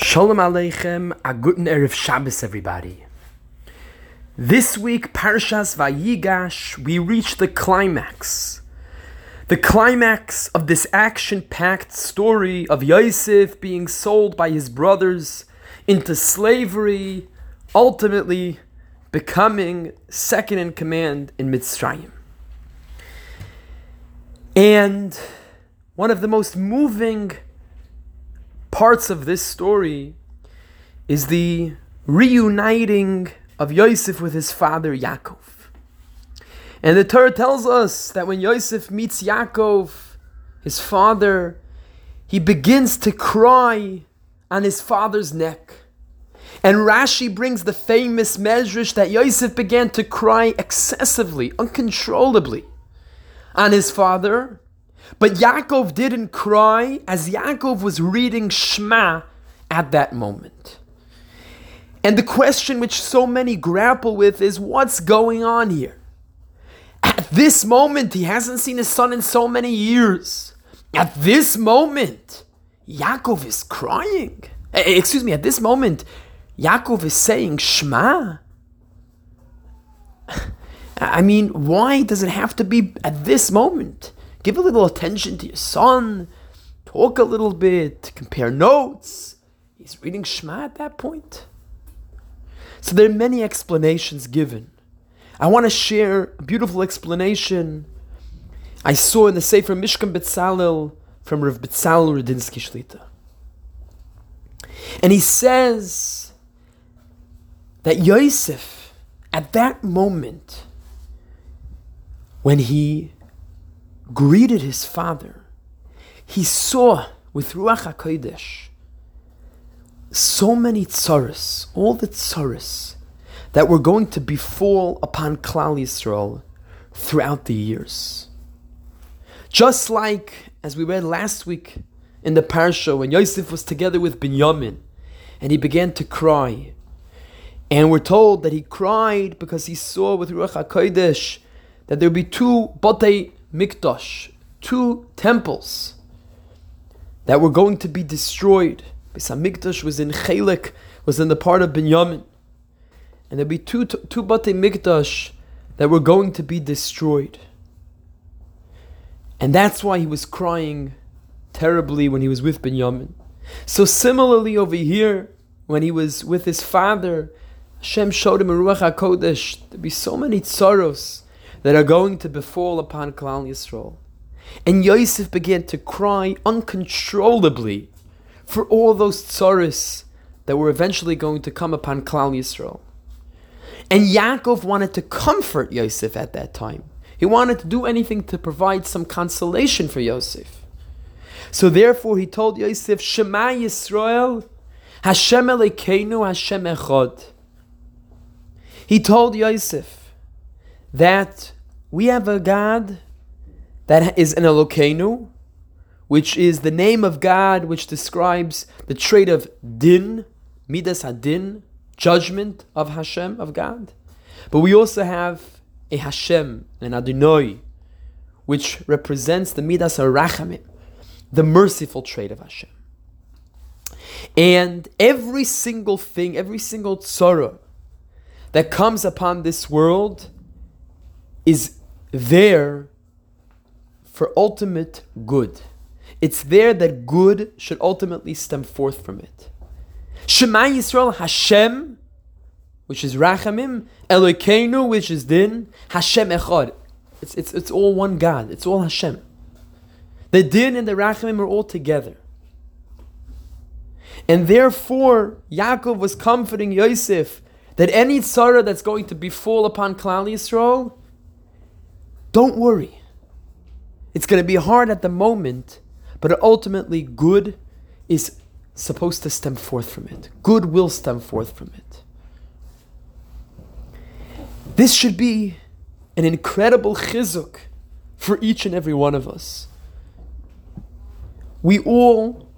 Shalom Aleichem, a guten Erev Shabbos, everybody. This week, Parshas Vayigash, we reach the climax. The climax of this action-packed story of Yosef being sold by his brothers into slavery, ultimately becoming second in command in Mitzrayim. And one of the most moving parts of this story is the reuniting of Yosef with his father Yaakov. And the Torah tells us that when Yosef meets Yaakov, his father, he begins to cry on his father's neck. And Rashi brings the famous medrash that Yosef began to cry excessively, uncontrollably on his father but Yaakov didn't cry as Yaakov was reading Shema at that moment. And the question which so many grapple with is what's going on here? At this moment, he hasn't seen his son in so many years. At this moment, Yaakov is crying. Eh, eh, excuse me, at this moment, Yaakov is saying Shema. I mean, why does it have to be at this moment? Give a little attention to your son. Talk a little bit. Compare notes. He's reading Shema at that point. So there are many explanations given. I want to share a beautiful explanation I saw in the Sefer Mishkan Betzalel from Rav Betzalel Rudinsky Shlita. And he says that Yosef, at that moment, when he greeted his father, he saw with Ruach HaKodesh so many tsaras, all the tsaras that were going to befall upon Klal Yisrael throughout the years. Just like, as we read last week in the parsha, when Yosef was together with Binyamin, and he began to cry. And we're told that he cried because he saw with Ruach HaKodesh that there would be two Batei Mikdash, two temples that were going to be destroyed. Beis Hamikdash was in Chelik, was in the part of Binyamin. And there'd be two, two Bate Mikdash that were going to be destroyed. And that's why he was crying terribly when he was with Binyamin. So similarly over here, when he was with his father, Hashem showed him in Ruach HaKodesh, there'd be so many tsaros that are going to befall upon Klal Yisrael. And Yosef began to cry uncontrollably for all those tsaris that were eventually going to come upon Klal Yisrael. And Yaakov wanted to comfort Yosef at that time. He wanted to do anything to provide some consolation for Yosef. So therefore he told Yosef, Shema Yisrael, Hashem Elokeinu, Hashem Echad. He told Yosef, that we have a God that is an Elokeinu, which is the name of God which describes the trait of din, midas hadin, judgment of Hashem, of God. But we also have a Hashem, an Adonai, which represents the midas harachamim, the merciful trait of Hashem. And every single thing, every single tzara that comes upon this world is there for ultimate good. It's there that good should ultimately stem forth from it. Shema Yisrael Hashem, which is Rachamim, Elokeinu, which is Din, Hashem Echad. It's, it's, it's all one God. It's all Hashem. The Din and the Rachamim are all together. And therefore, Yaakov was comforting Yosef that any tzara that's going to befall upon Klal Yisrael don't worry. It's going to be hard at the moment, but ultimately, good is supposed to stem forth from it. Good will stem forth from it. This should be an incredible chizuk for each and every one of us. We all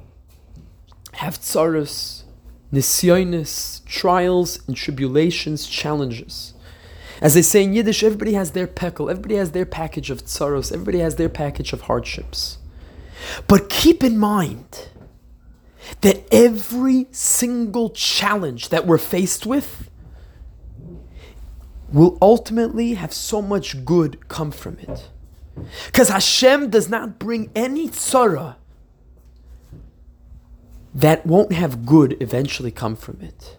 have tsaras, nisyonis, trials and tribulations, challenges. As they say in Yiddish, everybody has their pekel, everybody has their package of tsaros, everybody has their package of hardships. But keep in mind that every single challenge that we're faced with will ultimately have so much good come from it. Because Hashem does not bring any tzara that won't have good eventually come from it.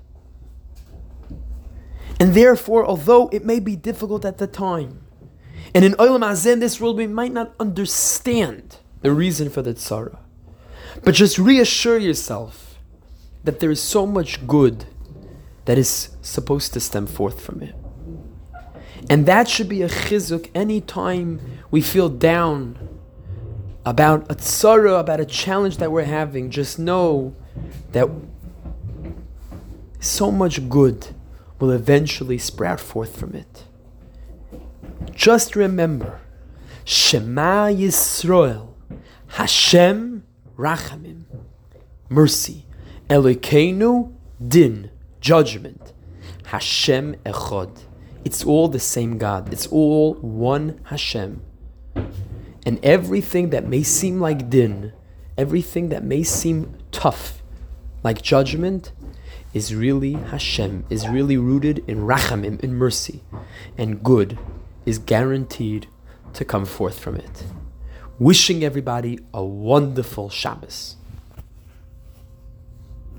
And therefore, although it may be difficult at the time, and in Olam Hazeh, in this world, we might not understand the reason for the tzara. But just reassure yourself that there is so much good that is supposed to stem forth from it. And that should be a chizuk anytime we feel down about a tzara, about a challenge that we're having. Just know that so much good will eventually sprout forth from it. Just remember, Shema Yisrael, Hashem Rachamim, mercy, Elokeinu Din, judgment, Hashem Echad. It's all the same God. It's all one Hashem. And everything that may seem like din, everything that may seem tough, like judgment, is really Hashem, is really rooted in rachamim, in mercy. And good is guaranteed to come forth from it. Wishing everybody a wonderful Shabbos.